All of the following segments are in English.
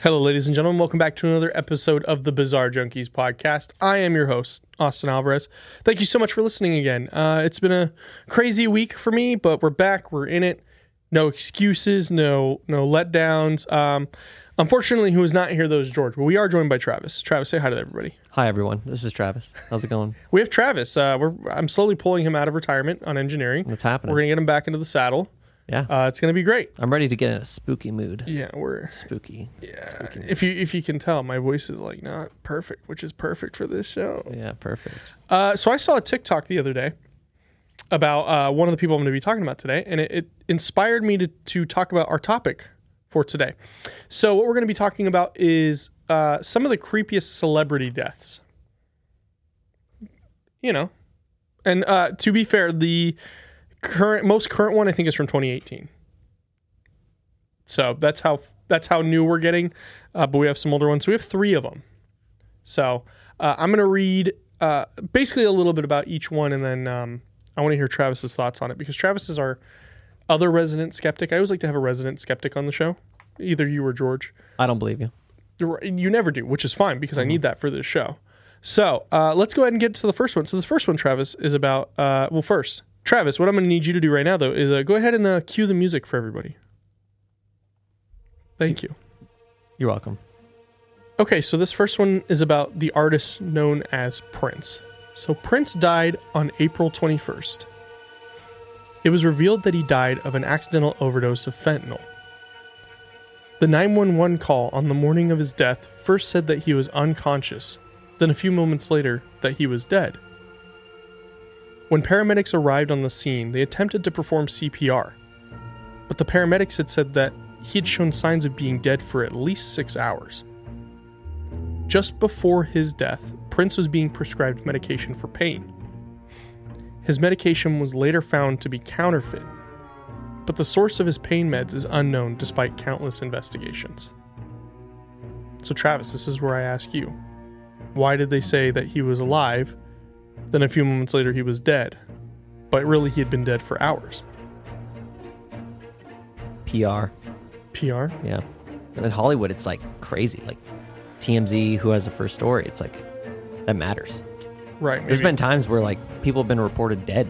Hello, ladies and gentlemen. Welcome back to another episode of the Bizarre Junkeez podcast. I am your host, Austin Alvarez. Thank you so much for listening again. Uh, it's been a crazy week for me, but we're back. We're in it. No excuses. No no letdowns. Um, unfortunately, who is not here though is George. But we are joined by Travis. Travis, say hi to everybody. Hi everyone, this is Travis. How's it going? We have Travis. Uh, we're I'm slowly pulling him out of retirement on engineering. What's happening? We're gonna get him back into the saddle. Yeah, Uh, it's gonna be great. I'm ready to get in a spooky mood. Yeah, we're Spooky. yeah. If you if you can tell, my voice is like not perfect, which is perfect for this show. Yeah, perfect. Uh, so I saw a TikTok the other day about uh, one of the people I'm going to be talking about today, and it, it inspired me to to talk about our topic for today. So what we're going to be talking about is uh, some of the creepiest celebrity deaths. You know, and uh, to be fair, the current most current one I think is from 2018. So that's how that's how new we're getting, uh, but we have some older ones. So we have three of them. So uh, I'm going to read uh, basically a little bit about each one, and then um, I want to hear Travis's thoughts on it because Travis is our other resident skeptic. I always like to have a resident skeptic on the show, either you or George. I don't believe you. You never do, which is fine because I need that for this show. So uh, let's go ahead and get to the first one. So the first one, Travis, is about uh, well, first, Travis, what I'm going to need you to do right now though is uh, go ahead and uh, cue the music for everybody. Thank you. You're welcome. Okay, so this first one is about the artist known as Prince. So Prince died on April 21st. It was revealed that he died of an accidental overdose of fentanyl. The 911 call on the morning of his death first said that he was unconscious, then a few moments later that he was dead. When paramedics arrived on the scene, they attempted to perform CPR, but the paramedics had said that he had shown signs of being dead for at least six hours. Just before his death, Prince was being prescribed medication for pain. His medication was later found to be counterfeit, but the source of his pain meds is unknown despite countless investigations. So, Travis, this is where I ask you why did they say that he was alive, then a few moments later he was dead, but really he had been dead for hours? PR. PR? Yeah. And in Hollywood, it's like crazy. Like TMZ, who has the first story, it's like that matters. Right. There's been times where like people have been reported dead.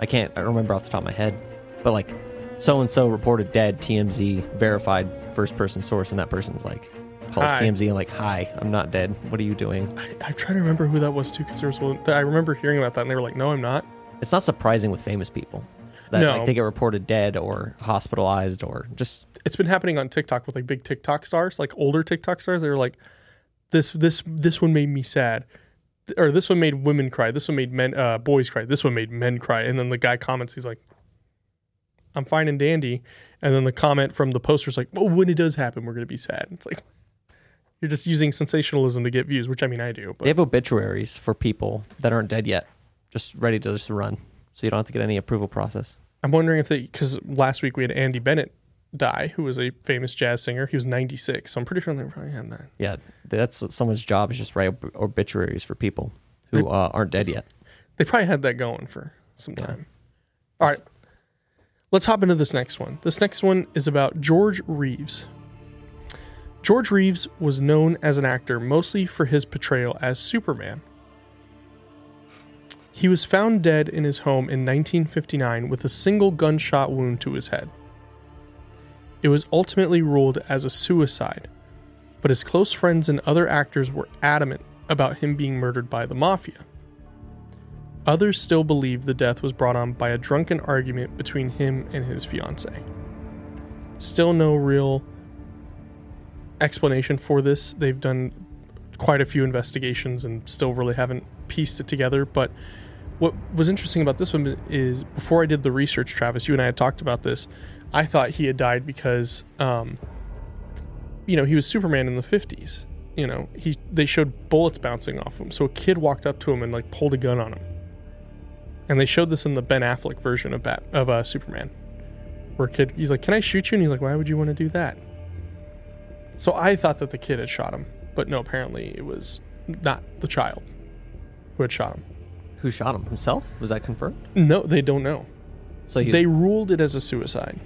I can't. I don't remember off the top of my head, but like so and so reported dead. TMZ verified first person source, and that person's like calls Hi. TMZ and like, "Hi, I'm not dead. What are you doing?" I'm trying to remember who that was too, because there was one. I remember hearing about that, and they were like, "No, I'm not." It's not surprising with famous people that No. like they get reported dead or hospitalized or just It's been happening on TikTok with like big TikTok stars, like older TikTok stars. They were like, "This, this, this one made me sad," or "This one made women cry." This one made men, uh, boys cry. This one made men cry. And then the guy comments, he's like, "I'm fine and dandy," and then the comment from the poster is like, "Well, when it does happen, we're gonna be sad." It's like you're just using sensationalism to get views, which I mean, I do, they have obituaries for people that aren't dead yet, just ready to just run, so you don't have to get any approval process. I'm wondering if they because last week we had Tony Bennett die, who was a famous jazz singer. He was 96, so I'm pretty sure they probably had that. Yeah, that's someone's job is just write ob- obituaries for people who uh, aren't dead yet. They probably had that going for some Yeah. time. All right. Let's hop into this next one. This next one is about George Reeves. George Reeves was known as an actor mostly for his portrayal as Superman. He was found dead in his home in 1959 with a single gunshot wound to his head. It was ultimately ruled as a suicide, but his close friends and other actors were adamant about him being murdered by the mafia. Others still believe the death was brought on by a drunken argument between him and his fiancee. Still no real explanation for this. They've done quite a few investigations and still really haven't pieced it together. But what was interesting about this one is before I did the research, Travis, you and I had talked about this. I thought he had died because, um, you know, he was Superman in the 50s. You know, he they showed bullets bouncing off him. So a kid walked up to him and like pulled a gun on him. And they showed this in the Ben Affleck version of Bat of uh, Superman, where kid he's like, "Can I shoot you?" And he's like, "Why would you want to do that?" So I thought that the kid had shot him, but no, apparently it was not the child who had shot him. Who shot him? Himself? Was that confirmed? No, they don't know. So he, They ruled it as a suicide.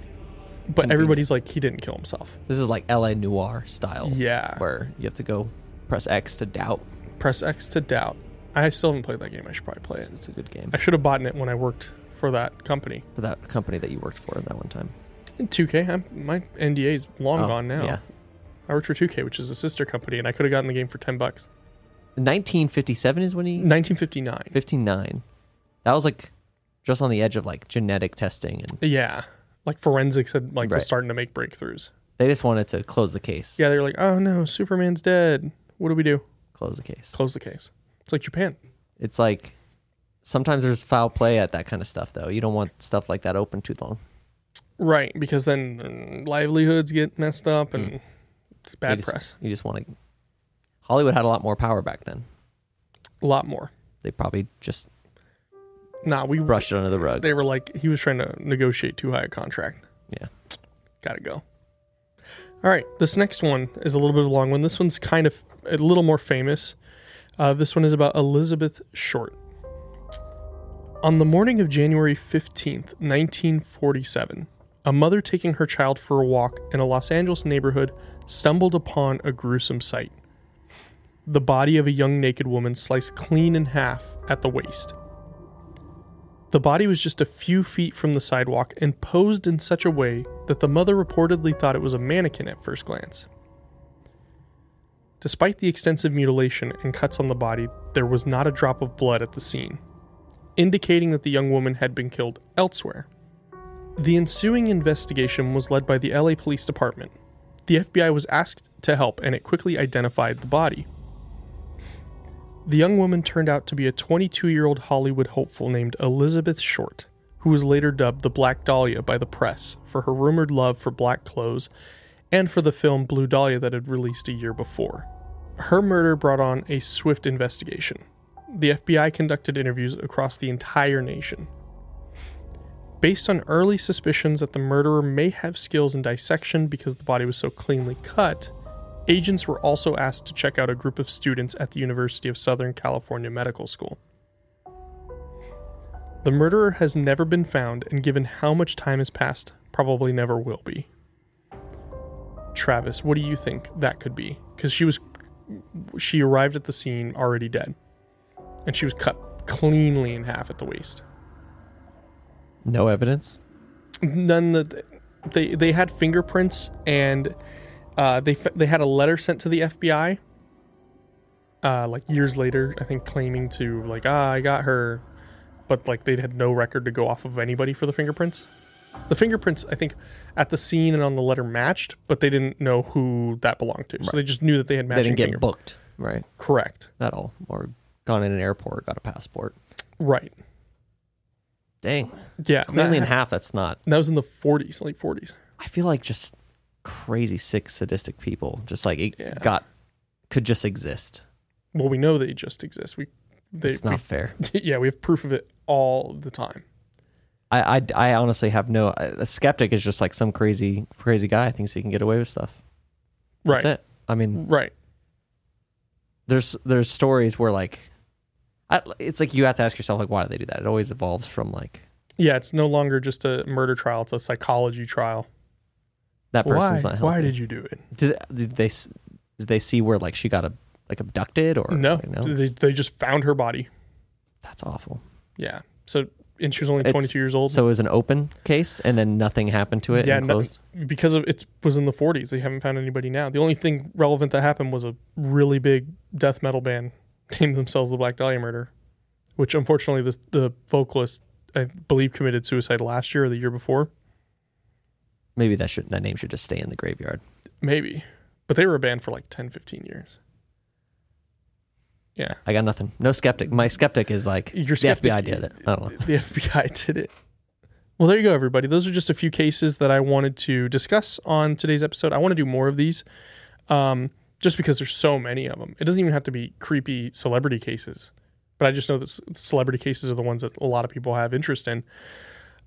but everybody's like he didn't kill himself. This is like LA Noire style. Yeah. Where you have to go press X to doubt. Press X to doubt. I still haven't played that game. I should probably play it. it's a good game I should have bought it when I worked for that company. for that company that you worked for that one time. In 2K, I'm, my NDA is long Oh, gone now. Yeah. For 2K, which is a sister company, and I could have gotten the game for 10 bucks. 1957 is when he 1959. 59. That was like just on the edge of like genetic testing, and Yeah, like forensics had like Right. was starting to make breakthroughs. they just wanted to close the case. Yeah, they were like, "Oh no, Superman's dead. What do we do? Close the case. Close the case." It's like Japan. It's like sometimes there's foul play at that kind of stuff, though. You don't want stuff like that open too long. Right, because then mm, livelihoods get messed up and it's You bad just, press. You just want to. Hollywood had a lot more power back then. A lot more. They probably just Nah, we brushed it under the rug. They were like he was trying to negotiate too high a contract. Yeah. Got to go. All right, this next one is a little bit of a long one. This one's kind of a little more famous. Uh, this one is about Elizabeth Short. On the morning of January 15th, 1947, a mother taking her child for a walk in a Los Angeles neighborhood stumbled upon a gruesome sight. The body of a young naked woman sliced clean in half at the waist. The body was just a few feet from the sidewalk and posed in such a way that the mother reportedly thought it was a mannequin at first glance. Despite the extensive mutilation and cuts on the body, there was not a drop of blood at the scene, indicating that the young woman had been killed elsewhere. The ensuing investigation was led by the LA Police Department. The FBI was asked to help and it quickly identified the body. The young woman turned out to be a 22 year old Hollywood hopeful named Elizabeth Short, who was later dubbed the Black Dahlia by the press for her rumored love for black clothes and for the film Blue Dahlia that had released a year before. Her murder brought on a swift investigation. The FBI conducted interviews across the entire nation. Based on early suspicions that the murderer may have skills in dissection because the body was so cleanly cut, agents were also asked to check out a group of students at the University of Southern California Medical School. The murderer has never been found, and given how much time has passed, probably never will be. Travis, what do you think that could be? Because she was, she arrived at the scene already dead, and she was cut cleanly in half at the waist. No evidence. None that they they had fingerprints, and uh, they they had a letter sent to the FBI. Uh, like years later, I think claiming to like ah I got her, but like they had no record to go off of anybody for the fingerprints. The fingerprints, I think, at the scene and on the letter matched, but they didn't know who that belonged to. So they just knew that they had matching They didn't get finger- booked, right? Correct. At all, or gone in an airport, got a passport. Right. Dang, Yeah. cleanly in half. That's not. that was in the 40s, late 40s. I feel like just crazy, sick, sadistic people. Just like it Yeah. got could just exist. Well, we know they just exist. We, they, it's not fair. yeah, we have proof of it all the time. I, I, I honestly have no. A skeptic is just like some crazy, crazy guy thinks he can get away with stuff. Right. That's it. I mean, Right. there's there's stories where like, I, it's like you have to ask yourself like, why do they do that? It always evolves from like Yeah, it's no longer just a murder trial; it's a psychology trial. that Why? person's not healthy. Why did you do it? did, did they s- did they see where like she got a like abducted or No, like, no? They, they just found her body. That's awful. Yeah. So, and she was only It's- 22 years old. So it was an open case, and then nothing happened to it yeah, and no- closed. because of it was in the 40s. They haven't found anybody now. The only thing relevant that happened was a really big death metal band named themselves the Black Dahlia Murder, which unfortunately the the vocalist I believe committed suicide last year or the year before. Maybe that should that name should just stay in the graveyard. Maybe. But they were a band for like 10, 15 years. Yeah. I got nothing. No skeptic. My skeptic is like Your the FBI did it. I don't know. The FBI did it. Well, there you go, everybody. Those are just a few cases that I wanted to discuss on today's episode. I want to do more of these um, just because there's so many of them. It doesn't even have to be creepy celebrity cases, but I just know that celebrity cases are the ones that a lot of people have interest in.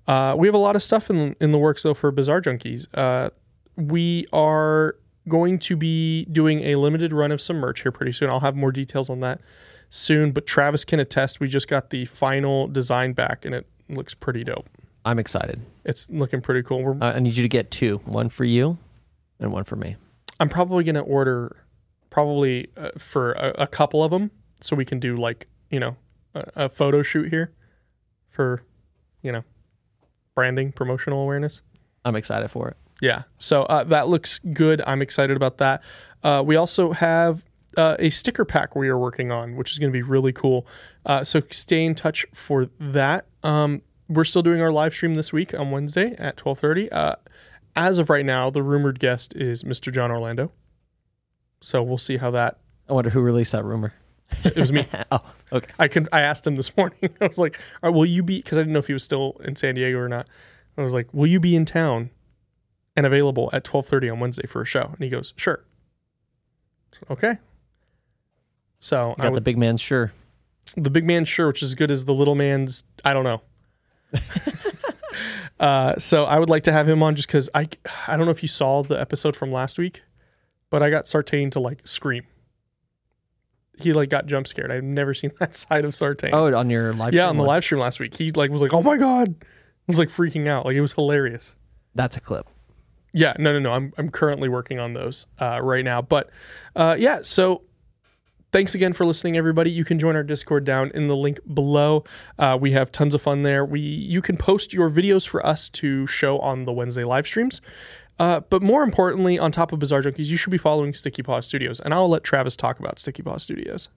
Uh, we have a lot of stuff in, in the works, though, for Bizarre Junkeez. Uh, we are going to be doing a limited run of some merch here pretty soon. I'll have more details on that soon, but Travis can attest we just got the final design back and it looks pretty dope. I'm excited. It's looking pretty cool. Uh, I need you to get two, one for you, and one for me. I'm probably gonna order probably uh, for a, a couple of them so we can do like you know a, a photo shoot here for you know branding promotional awareness. I'm excited for it. Yeah. So uh, that looks good. I'm excited about that. Uh, we also have uh, a sticker pack we are working on, which is going to be really cool. Uh, so stay in touch for that. Um, we're still doing our live stream this week on Wednesday at 12:30. Uh, as of right now, the rumored guest is Mr. John Orlando. So we'll see how that. I wonder who released that rumor. It was me. oh, okay. I can. I asked him this morning. I was like, "All right, "Will you be?" Because I didn't know if he was still in San Diego or not. I was like, "Will you be in town and available at twelve thirty on Wednesday for a show?" And he goes, "Sure." Said, okay. So You I got would, the big man's sure. the big man's sure, which is as good as the little man's. I don't know. uh, so I would like to have him on just because I I don't know if you saw the episode from last week, but I got Sartain to like scream. He like got jump scared. I've never seen that side of Sartain. Oh, on your live yeah, on the live stream last week, he like was like, "Oh my god," I was like freaking out. Like it was hilarious. That's a clip. Yeah, no, no, no. I'm I'm currently working on those uh, right now. But uh, yeah, so thanks again for listening, everybody. You can join our Discord down in the link below. Uh, we have tons of fun there. We you can post your videos for us to show on the Wednesday live streams. Uh, but more importantly, on top of Bizarre Junkeez, you should be following Sticky Paw Studios, and I'll let Travis talk about Sticky Paw Studios.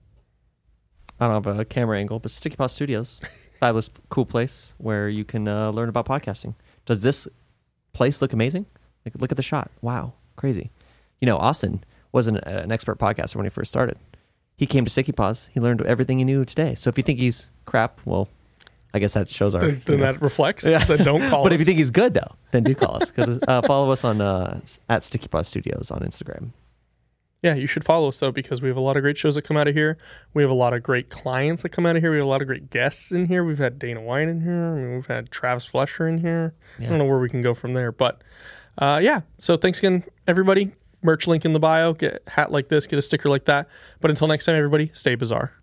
I don't have a camera angle, but Sticky Paw Studios, fabulous, cool place where you can uh, learn about podcasting. Does this place look amazing? Like, look at the shot. Wow, crazy. You know, Austin wasn't a- an expert podcaster when he first started. He came to Sticky Paws. He learned everything he knew today. So if you think he's crap, well, I guess that shows our. Then, you then know. that reflects. Yeah. Then don't call us. but us. if you think he's good though, then do call us. Uh, follow us on uh, at Sticky Paw Studios on Instagram. Yeah, you should follow us though because we have a lot of great shows that come out of here. We have a lot of great clients that come out of here. We have a lot of great guests in here. We've had Dana White in here. I mean, we've had Travis Flesher in here. I don't know where we can go from there, but uh, yeah. So thanks again, everybody. Merch link in the bio. Get a hat like this. Get a sticker like that. But until next time, everybody, stay bizarre.